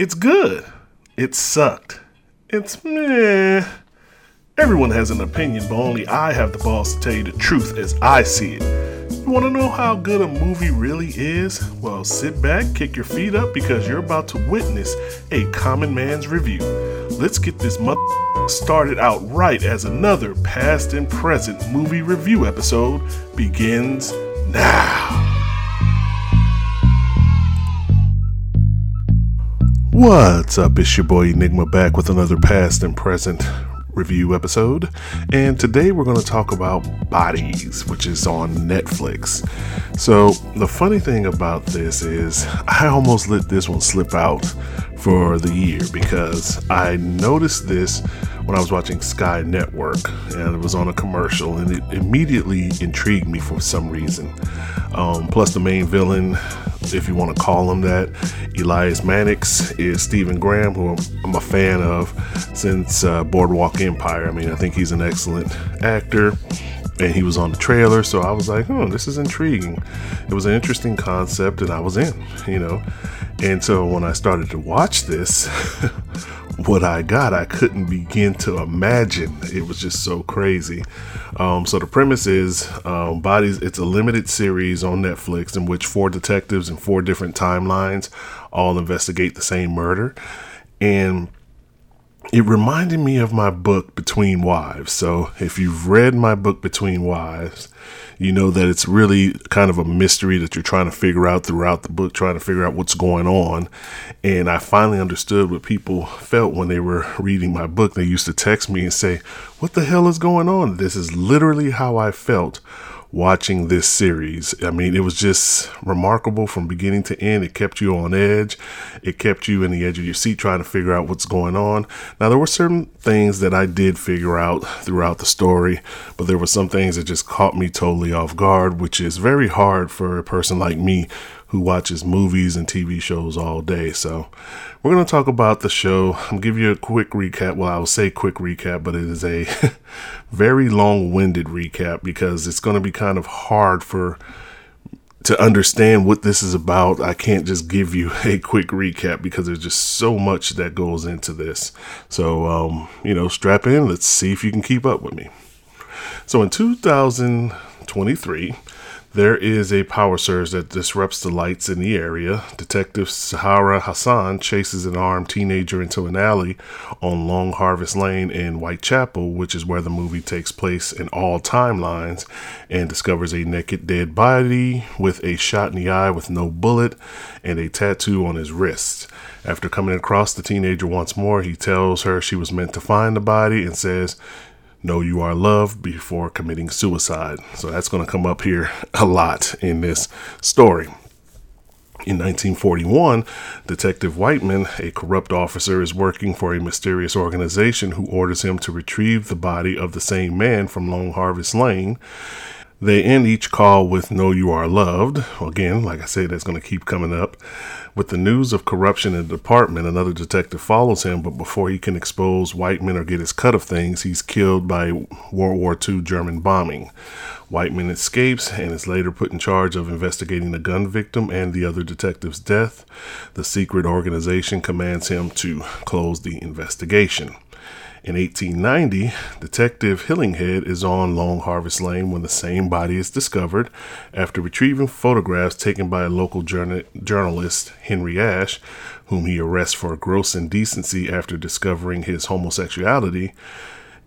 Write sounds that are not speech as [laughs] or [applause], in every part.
It's good. It sucked. It's meh. Everyone has an opinion, but only I have the balls to tell you the truth as I see it. You want to know how good a movie really is? Well, sit back, kick your feet up, because you're about to witness a common man's review. Let's get this mother started out right as another past and present movie review episode begins now. What's up? It's your boy Enigma back with another past and present review episode. And today we're going to talk about Bodies, which is on Netflix. So, the funny thing about this is, I almost let this one slip out for the year because I noticed this when I was watching Sky Network and it was on a commercial and it immediately intrigued me for some reason. Um, plus, the main villain, if you want to call him that, Elias Mannix, is Stephen Graham, who I'm a fan of since uh, Boardwalk Empire. I mean, I think he's an excellent actor and he was on the trailer so i was like oh this is intriguing. It was an interesting concept and i was in you know? And so when i started to watch this [laughs] what i got i couldn't begin to imagine. It was just so crazy. Um, so the premise is um, bodies it's a limited series on netflix in which four detectives in four different timelines all investigate the same murder. And it reminded me of my book Between Wives. So, if you've read my book Between Wives, you know that it's really kind of a mystery that you're trying to figure out throughout the book, trying to figure out what's going on. And I finally understood what people felt when they were reading my book. They used to text me and say, What the hell is going on? This is literally how I felt watching this series. I mean, it was just remarkable from beginning to end. It kept you on edge. It kept you in the edge of your seat trying to figure out what's going on. Now, there were certain things that I did figure out throughout the story, but there were some things that just caught me totally off guard, which is very hard for a person like me who watches movies and TV shows all day. So, we're going to talk about the show. I'll give you a quick recap. Well, I will say quick recap, but it is a [laughs] very long winded recap because it's going to be kind of hard for to understand what this is about, I can't just give you [laughs] a quick recap because there's just so much that goes into this. So, um, you know, strap in. Let's see if you can keep up with me. So, in 2023, there is a power surge that disrupts the lights in the area. Detective Sahara Hasan chases an armed teenager into an alley on Long Harvest Lane in Whitechapel, which is where the movie takes place in all timelines, and discovers a naked dead body with a shot in the eye with no bullet and a tattoo on his wrist. After coming across the teenager once more, he tells her she was meant to find the body and says, know you are loved before committing suicide. So that's going to come up here a lot in this story. In 1941, Detective Whiteman, a corrupt officer, is working for a mysterious organization who orders him to retrieve the body of the same man from Long Harvest Lane. They end each call with Know You Are Loved. Again, like I said, that's going to keep coming up. With the news of corruption in the department, another detective follows him, but before he can expose Whiteman or get his cut of things, he's killed by World War II German bombing. Whiteman escapes and is later put in charge of investigating the gun victim and the other detective's death. The secret organization commands him to close the investigation. In 1890, Detective Hillinghead is on Long Harvest Lane when the same body is discovered. After retrieving photographs taken by a local journal- journalist, Henry Ash, whom he arrests for gross indecency after discovering his homosexuality,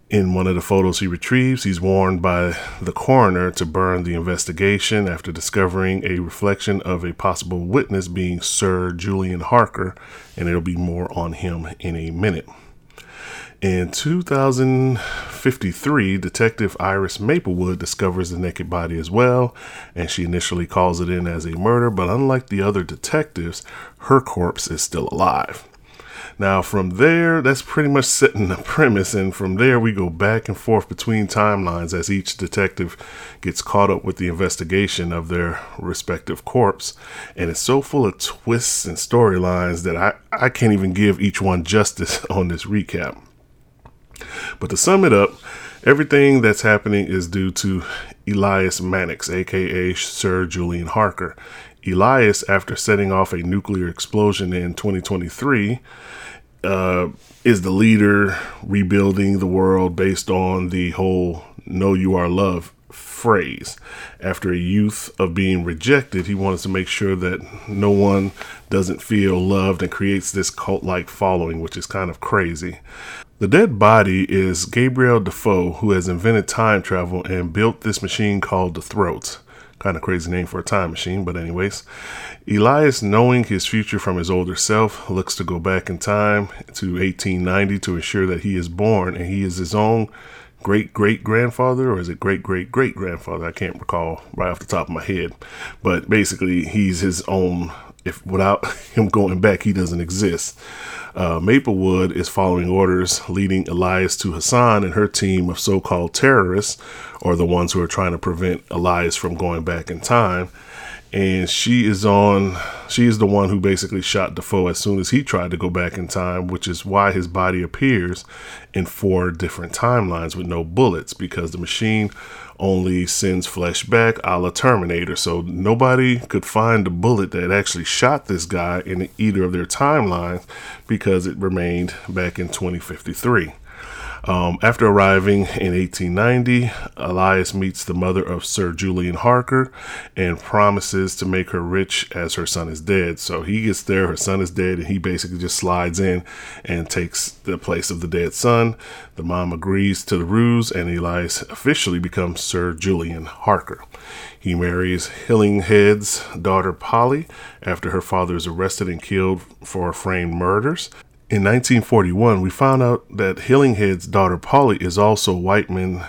in one of the photos he retrieves, he's warned by the coroner to burn the investigation after discovering a reflection of a possible witness being Sir Julian Harker, and it'll be more on him in a minute. In 2053, Detective Iris Maplewood discovers the naked body as well, and she initially calls it in as a murder, but unlike the other detectives, her corpse is still alive. Now, from there, that's pretty much setting the [laughs] premise, and from there, we go back and forth between timelines as each detective gets caught up with the investigation of their respective corpse. And it's so full of twists and storylines that I, I can't even give each one justice [laughs] on this recap. But to sum it up, everything that's happening is due to Elias Mannix, aka Sir Julian Harker. Elias, after setting off a nuclear explosion in 2023, uh, is the leader rebuilding the world based on the whole know you are loved phrase. After a youth of being rejected, he wants to make sure that no one doesn't feel loved and creates this cult like following, which is kind of crazy. The dead body is Gabriel Defoe, who has invented time travel and built this machine called the Throat. Kind of crazy name for a time machine, but anyways. Elias, knowing his future from his older self, looks to go back in time to 1890 to ensure that he is born and he is his own great great grandfather or is it great great great grandfather? I can't recall right off the top of my head. But basically, he's his own. If without [laughs] him going back, he doesn't exist. Uh, Maplewood is following orders, leading Elias to Hasan and her team of so called terrorists, or the ones who are trying to prevent Elias from going back in time. And she is on, she is the one who basically shot Defoe as soon as he tried to go back in time, which is why his body appears in four different timelines with no bullets because the machine only sends flesh back a la Terminator. So nobody could find the bullet that actually shot this guy in either of their timelines because it remained back in 2053. Um, after arriving in 1890, Elias meets the mother of Sir Julian Harker and promises to make her rich as her son is dead. So he gets there, her son is dead, and he basically just slides in and takes the place of the dead son. The mom agrees to the ruse, and Elias officially becomes Sir Julian Harker. He marries Hillinghead's daughter Polly after her father is arrested and killed for framed murders. In 1941, we found out that Hillinghead's daughter Polly is also Whiteman's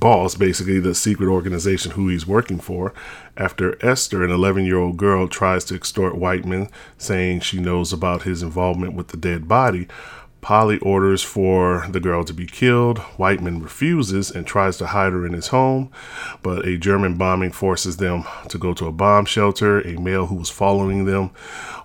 boss, basically the secret organization who he's working for. After Esther, an 11 year old girl, tries to extort Whiteman, saying she knows about his involvement with the dead body, Polly orders for the girl to be killed. Whiteman refuses and tries to hide her in his home, but a German bombing forces them to go to a bomb shelter. A male who was following them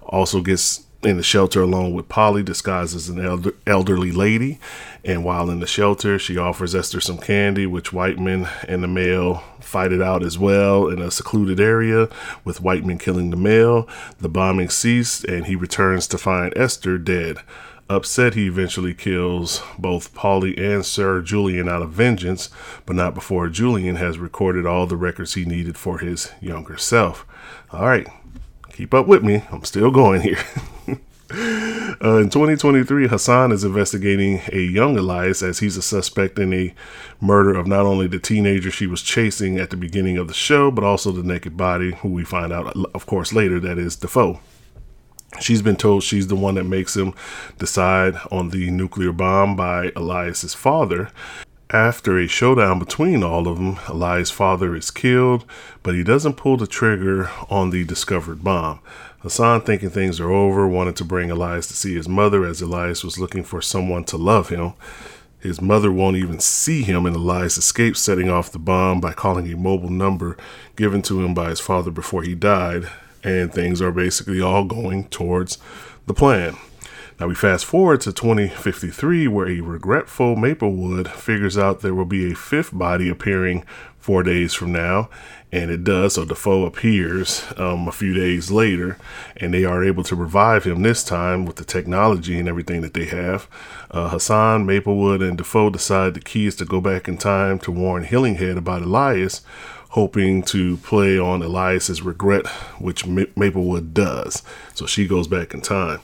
also gets in the shelter along with Polly, disguised as an elder, elderly lady. And while in the shelter, she offers Esther some candy, which Whiteman and the male fight it out as well in a secluded area, with Whiteman killing the male. The bombing ceased, and he returns to find Esther dead. Upset, he eventually kills both Polly and Sir Julian out of vengeance, but not before Julian has recorded all the records he needed for his younger self. All right, keep up with me. I'm still going here. [laughs] Uh, in 2023, Hasan is investigating a young Elias as he's a suspect in a murder of not only the teenager she was chasing at the beginning of the show, but also the naked body, who we find out, of course, later that is Defoe. She's been told she's the one that makes him decide on the nuclear bomb by Elias's father. After a showdown between all of them, Elias' father is killed, but he doesn't pull the trigger on the discovered bomb. Hasan, thinking things are over, wanted to bring Elias to see his mother as Elias was looking for someone to love him. His mother won't even see him, and Elias escapes, setting off the bomb by calling a mobile number given to him by his father before he died. And things are basically all going towards the plan. Now we fast forward to 2053, where a regretful Maplewood figures out there will be a fifth body appearing four days from now, and it does. So Defoe appears um, a few days later, and they are able to revive him this time with the technology and everything that they have. Uh, Hasan, Maplewood, and Defoe decide the key is to go back in time to warn Hillinghead about Elias, hoping to play on Elias's regret, which Maplewood does. So she goes back in time.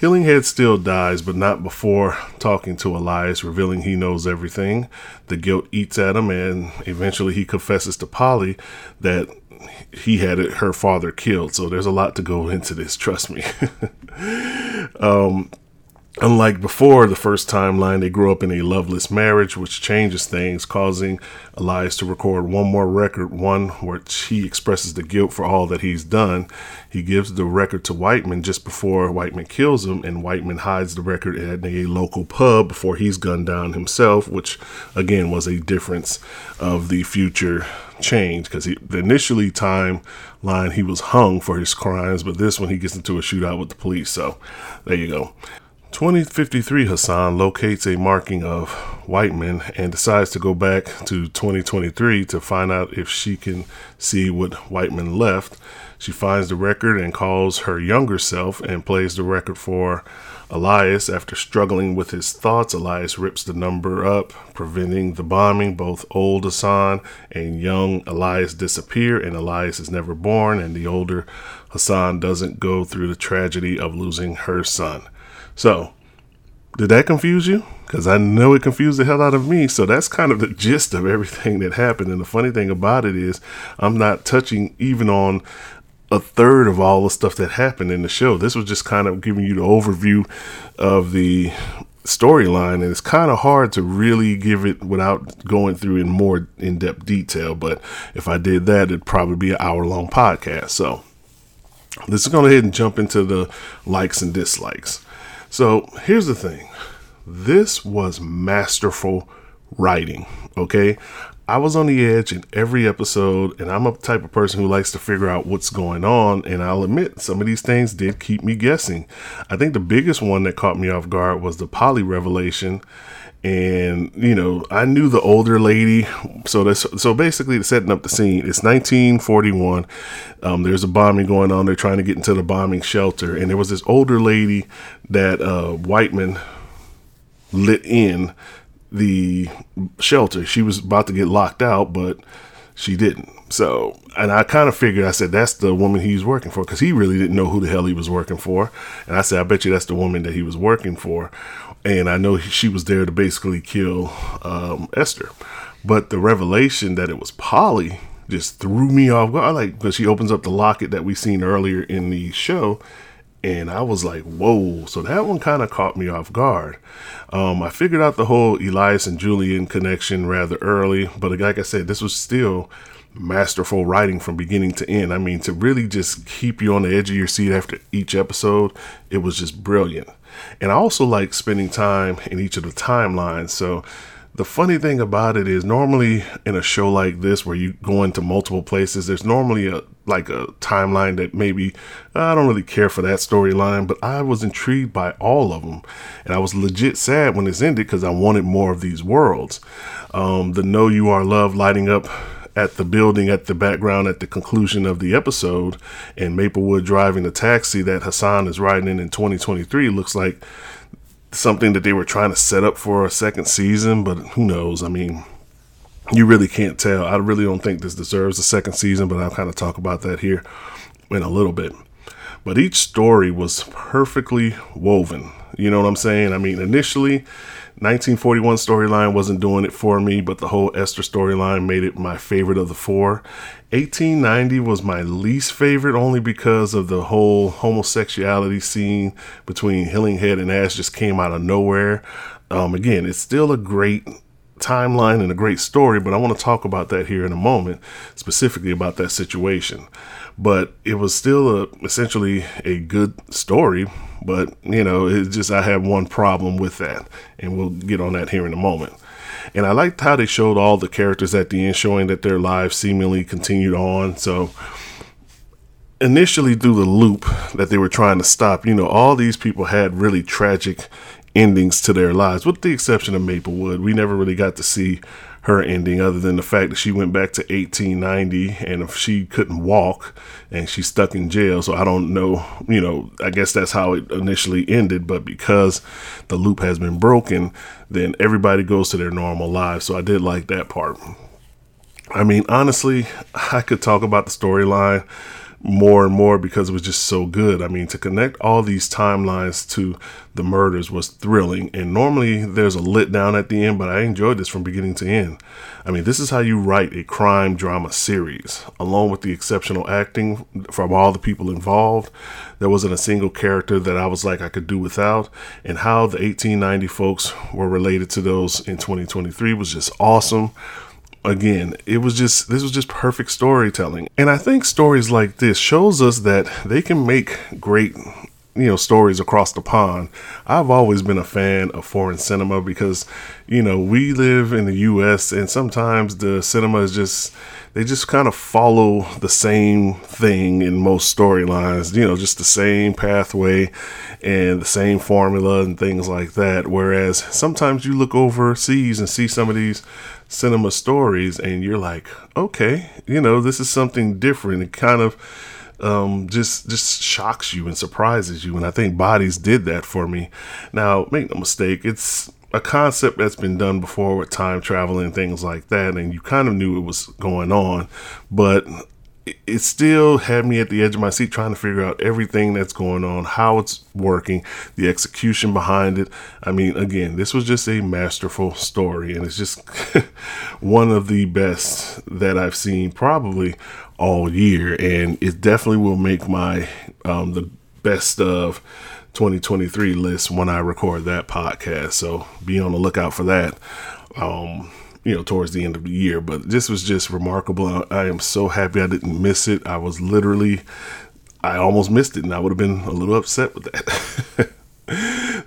Hillinghead still dies, but not before talking to Elias, revealing he knows everything. The guilt eats at him, and eventually he confesses to Polly that he had her father killed. So there's a lot to go into this, trust me. [laughs] um, Unlike before, the first timeline, they grew up in a loveless marriage, which changes things, causing Elias to record one more record, one which he expresses the guilt for all that he's done. He gives the record to Whiteman just before Whiteman kills him, and Whiteman hides the record at a local pub before he's gunned down himself, which again was a difference of the future change because initially timeline he was hung for his crimes, but this one he gets into a shootout with the police. So there you go. 2053 Hasan locates a marking of Whiteman and decides to go back to 2023 to find out if she can see what Whiteman left. She finds the record and calls her younger self and plays the record for Elias. After struggling with his thoughts, Elias rips the number up, preventing the bombing. Both old Hasan and young Elias disappear, and Elias is never born, and the older Hasan doesn't go through the tragedy of losing her son. So, did that confuse you? Because I know it confused the hell out of me. So that's kind of the gist of everything that happened. And the funny thing about it is, I'm not touching even on a third of all the stuff that happened in the show. This was just kind of giving you the overview of the storyline and it's kind of hard to really give it without going through in more in-depth detail but if i did that it'd probably be an hour long podcast so let's go ahead and jump into the likes and dislikes so here's the thing this was masterful writing, okay? I was on the edge in every episode, and I'm a type of person who likes to figure out what's going on. And I'll admit, some of these things did keep me guessing. I think the biggest one that caught me off guard was the Polly revelation. And you know, I knew the older lady, so that's so basically setting up the scene. It's 1941. Um, there's a bombing going on. They're trying to get into the bombing shelter, and there was this older lady that uh, Whiteman lit in the shelter. She was about to get locked out, but she didn't. So, and I kind of figured, I said, that's the woman he's working for because he really didn't know who the hell he was working for. And I said, I bet you that's the woman that he was working for. And I know she was there to basically kill um, Esther. But the revelation that it was Polly just threw me off guard. Like, because she opens up the locket that we seen earlier in the show and I was like, whoa. So that one kind of caught me off guard. Um, I figured out the whole Elias and Julian connection rather early, but like I said, this was still masterful writing from beginning to end. I mean, to really just keep you on the edge of your seat after each episode, it was just brilliant. And I also like spending time in each of the timelines. So the funny thing about it is normally in a show like this where you go into multiple places, there's normally a like a timeline that maybe I don't really care for that storyline, but I was intrigued by all of them, and I was legit sad when this ended because I wanted more of these worlds. Um, the "Know You Are Love" lighting up at the building at the background at the conclusion of the episode, and Maplewood driving the taxi that Hasan is riding in in 2023 looks like something that they were trying to set up for a second season, but who knows? I mean, you really can't tell. I really don't think this deserves a second season, but I'll kind of talk about that here in a little bit. But each story was perfectly woven. You know what I'm saying? I mean, initially, 1941 storyline wasn't doing it for me, but the whole Esther storyline made it my favorite of the four. 1890 was my least favorite only because of the whole homosexuality scene between Hillinghead and Ash just came out of nowhere. Um, again, it's still a great timeline and a great story, but I want to talk about that here in a moment, specifically about that situation. But it was still a, essentially a good story, but you know, it's just I have one problem with that, and we'll get on that here in a moment. And I liked how they showed all the characters at the end, showing that their lives seemingly continued on. So initially through the loop that they were trying to stop, you know, all these people had really tragic endings to their lives, with the exception of Maplewood. We never really got to see her ending other than the fact that she went back to 1890 and if she couldn't walk and she's stuck in jail. So i don't know you know i guess that's how it initially ended. But because the loop has been broken then everybody goes to their normal lives. So i did like that part. I mean honestly i could talk about the storyline more and more because it was just so good. I mean, to connect all these timelines to the murders was thrilling. And normally there's a lit down at the end, but I enjoyed this from beginning to end. I mean, this is how you write a crime drama series, along with the exceptional acting from all the people involved. There wasn't a single character that I was like I could do without, and how the 1890 folks were related to those in 2023 was just awesome again, it was just this was just perfect storytelling. And I think stories like this shows us that they can make great you know stories across the pond. I've always been a fan of foreign cinema because you know we live in the U.S. and sometimes the cinema is just they just kind of follow the same thing in most storylines. You know, just the same pathway and the same formula and things like that. Whereas sometimes you look overseas and see some of these cinema stories and you're like, okay, you know, this is something different. It kind of um, just just shocks you and surprises you. And I think Bodies did that for me. Now, make no mistake, it's a concept that's been done before with time travel and things like that, and you kind of knew it was going on, but it still had me at the edge of my seat trying to figure out everything that's going on, how it's working, the execution behind it. I mean, again, this was just a masterful story, and it's just [laughs] one of the best that I've seen probably all year, and it definitely will make my um, the best of 2023 list when I record that podcast. So be on the lookout for that. Um, you know, towards the end of the year. But this was just remarkable. I, I am so happy I didn't miss it. I was literally, I almost missed it, and I would have been a little upset with that.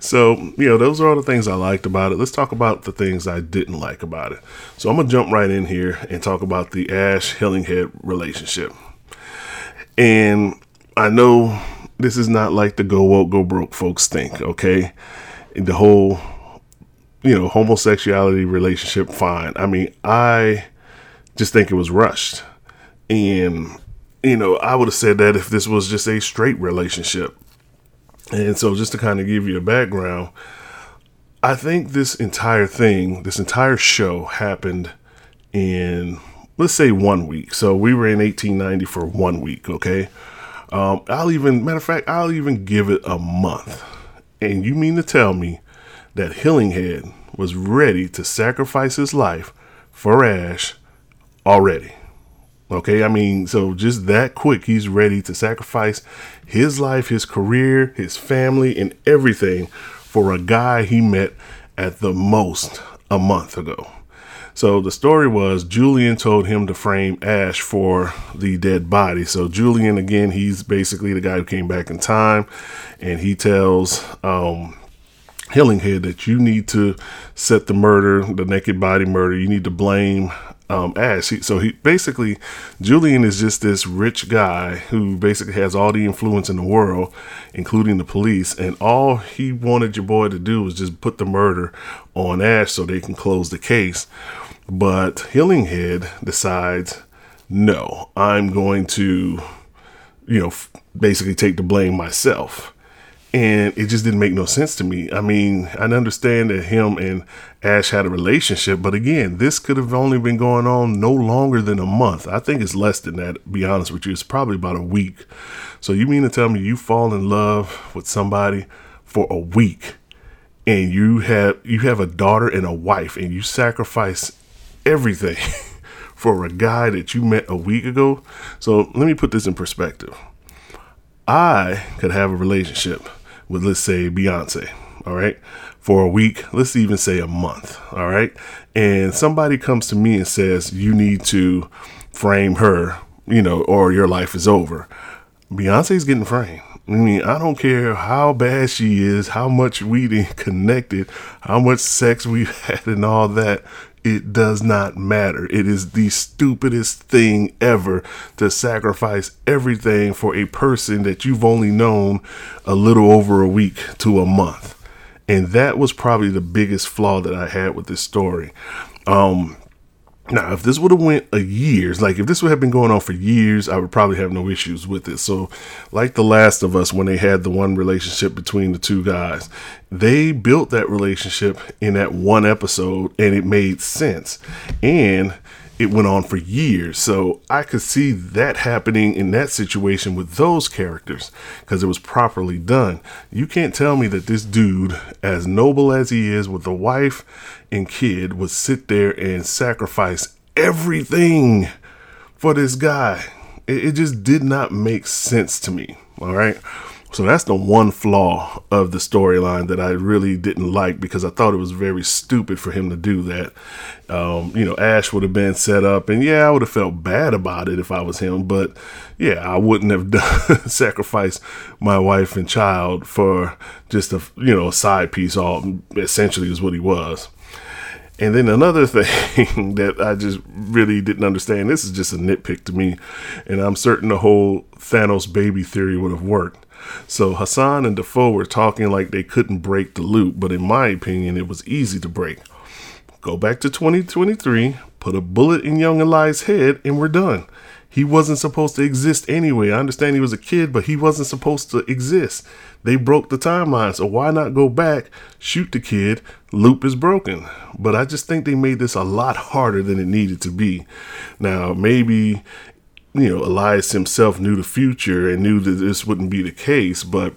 [laughs] so, you know, those are all the things I liked about it. Let's talk about the things I didn't like about it. So, I'm to jump right in here and talk about the Ash Hillinghead relationship. And I know this is not like the go woke, go broke folks think, okay? The whole you know, homosexuality relationship, fine. I mean, I just think it was rushed. And, you know, I would have said that if this was just a straight relationship. And so, just to kind of give you a background, I think this entire thing, this entire show happened in, let's say, one week. So, we were in 1890 for one week, okay? Um, I'll even, matter of fact, I'll even give it a month. And you mean to tell me that Hillinghead was ready to sacrifice his life for Ash already. Okay, I mean, so just that quick, he's ready to sacrifice his life, his career, his family, and everything for a guy he met at the most a month ago. So the story was Julian told him to frame Ash for the dead body. So Julian, again, he's basically the guy who came back in time, and he tells um, Hillinghead that you need to set the murder, the naked body murder. You need to blame um, Ash. He, so he basically, Julian is just this rich guy who basically has all the influence in the world, including the police. And all he wanted your boy to do was just put the murder on Ash so they can close the case. But Hillinghead decides, no, I'm going to, you know, basically take the blame myself and it just didn't make no sense to me. I mean, I understand that him and Ash had a relationship, but again, this could have only been going on no longer than a month. I think it's less than that, to be honest with you. It's probably about a week. So you mean to tell me you fall in love with somebody for a week and you have you have a daughter and a wife and you sacrifice everything [laughs] for a guy that you met a week ago? So let me put this in perspective. I could have a relationship with, let's say, Beyonce, all right, for a week, let's even say a month, all right, and somebody comes to me and says, you need to frame her, you know, or your life is over. Beyonce's getting framed. I mean, I don't care how bad she is, how much we [laughs] connected, how much sex we've [laughs] had, and all that it does not matter. It is the stupidest thing ever to sacrifice everything for a person that you've only known a little over a week to a month. And that was probably the biggest flaw that I had with this story. Um, now, if this would have went a years, like if this would have been going on for years, I would probably have no issues with it. So, like The Last of Us, when they had the one relationship between the two guys, they built that relationship in that one episode, and it made sense. And it went on for years. So I could see that happening in that situation with those characters because it was properly done. You can't tell me that this dude, as noble as he is with a wife and kid, would sit there and sacrifice everything for this guy. It, it just did not make sense to me. All right. So that's the one flaw of the storyline that I really didn't like because I thought it was very stupid for him to do that. Um, you know, Ash would have been set up, and yeah, I would have felt bad about it if I was him, but yeah, I wouldn't have [laughs] done, sacrificed my wife and child for just a you know a side piece. All essentially is what he was. And then another [laughs] thing that I just really didn't understand this is just a nitpick to me, and I'm certain the whole Thanos baby theory would have worked. So Hasan and Defoe were talking like they couldn't break the loop, but in my opinion, it was easy to break. Go back to 2023, put a bullet in young Eli's head, and we're done. He wasn't supposed to exist anyway. I understand he was a kid, but he wasn't supposed to exist. They broke the timeline, so why not go back, shoot the kid, loop is broken. But I just think they made this a lot harder than it needed to be. Now, maybe you know, Elias himself knew the future and knew that this wouldn't be the case, but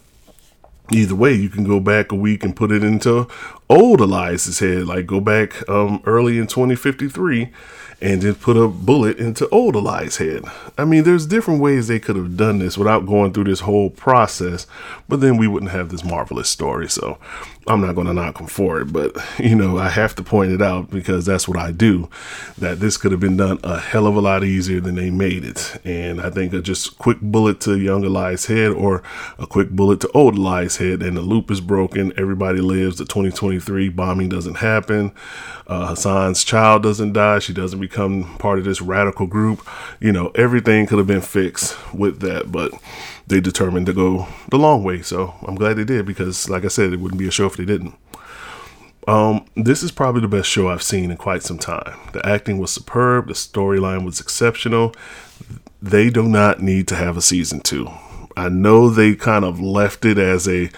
either way, you can go back a week and put it into old Elias's head, like go back um, early in 2053 and then put a bullet into old Eli's head. I mean, there's different ways they could have done this without going through this whole process, but then we wouldn't have this marvelous story. So I'm not going to knock them for it, but [laughs] you know, I have to point it out because that's what I do. That this could have been done a hell of a lot easier than they made it. And I think a just quick bullet to young Eli's head or a quick bullet to old Eli's head, and the loop is broken. Everybody lives. The 2023 bombing doesn't happen. Uh, Hasan's child doesn't die. She doesn't become part of this radical group. You know, everything could have been fixed with that, but they determined to go the long way. So I'm glad they did because, like I said, it wouldn't be a show if they didn't. Um, this is probably the best show I've seen in quite some time. The acting was superb, the storyline was exceptional. They do not need to have a season two. I know they kind of left it as a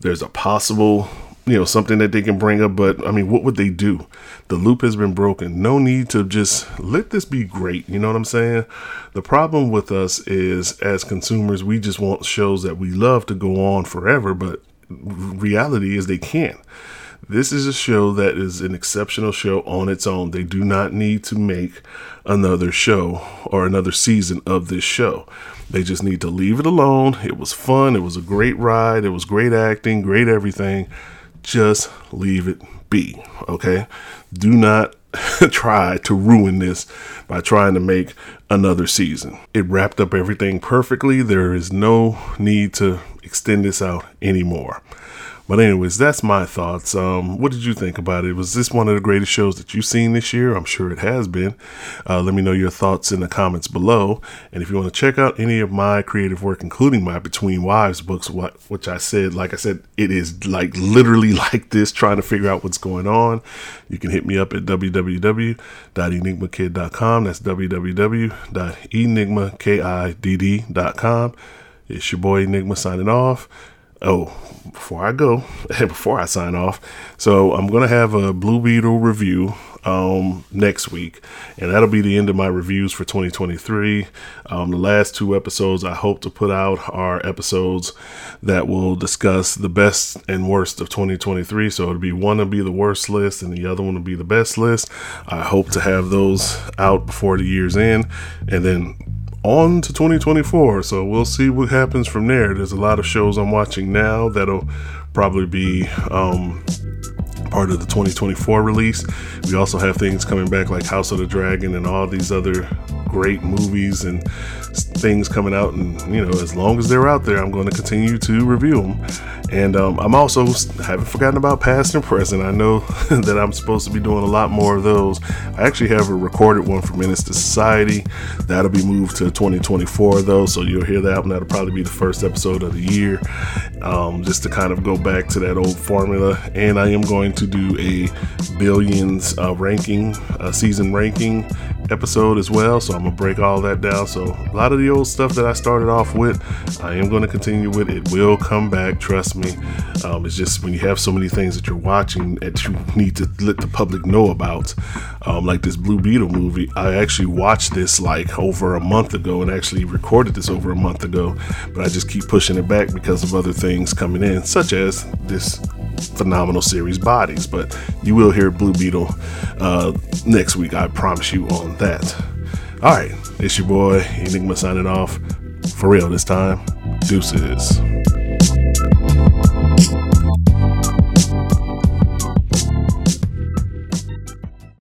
there's a possible you know something that they can bring up but i mean what would they do? The loop has been broken. No need to just let this be great you know what i'm saying? The problem with us is as consumers we just want shows that we love to go on forever but reality is they can't. This is a show that is an exceptional show on its own. They do not need to make another show or another season of this show. They just need to leave it alone. It was fun. It was a great ride. It was great acting great everything just leave it be. Okay. Do not [laughs] try to ruin this by trying to make another season. It wrapped up everything perfectly. There is no need to extend this out anymore. But anyways, that's my thoughts. Um, what did you think about it? Was this one of the greatest shows that you've seen this year? I'm sure it has been. Uh, let me know your thoughts in the comments below. And if you want to check out any of my creative work, including my Between Wives books, what which I said, like I said, it is like literally [laughs] like this, trying to figure out what's going on. You can hit me up at www.enigmakidd.com. That's www.enigmakidd.com. It's your boy Enigma signing off. Oh, before I go, [laughs] before I sign off, so I'm gonna have a Blue Beetle review um, next week, and that'll be the end of my reviews for 2023. Um, the last two episodes I hope to put out are episodes that will discuss the best and worst of 2023. So it'll be one to be the worst list, and the other one will be the best list. I hope to have those out before the year's end, and then on to 2024. So we'll see what happens from there. There's a lot of shows I'm watching now that'll probably be um, part of the 2024 release. We also have things coming back like House of the Dragon and all these other great movies and things coming out. And, you know, as long as they're out there, I'm going to continue to review them. And um, I'm also haven't forgotten about past and present. I know [laughs] that I'm supposed to be doing a lot more of those. I actually have a recorded one for Menace to Society. That'll be moved to 2024 though, so you'll hear that one. That'll probably be the first episode of the year, um, just to kind of go back to that old formula. And I am going to do a billions uh, ranking, uh, season ranking episode as well. So I'm gonna break all that down. So a lot of the old stuff that I started off with, I am gonna continue with. It will come back, trust me. Um, it's just when you have so many things that you're watching that you need to let the public know about, um, like this Blue Beetle movie. I actually watched this like over a month ago and actually recorded this over a month ago, but I just keep pushing it back because of other things coming in, such as this phenomenal series Bodies. But you will hear Blue Beetle uh, next week, I promise you on that. All right, it's your boy Enigma signing off. For real this time. Deuces.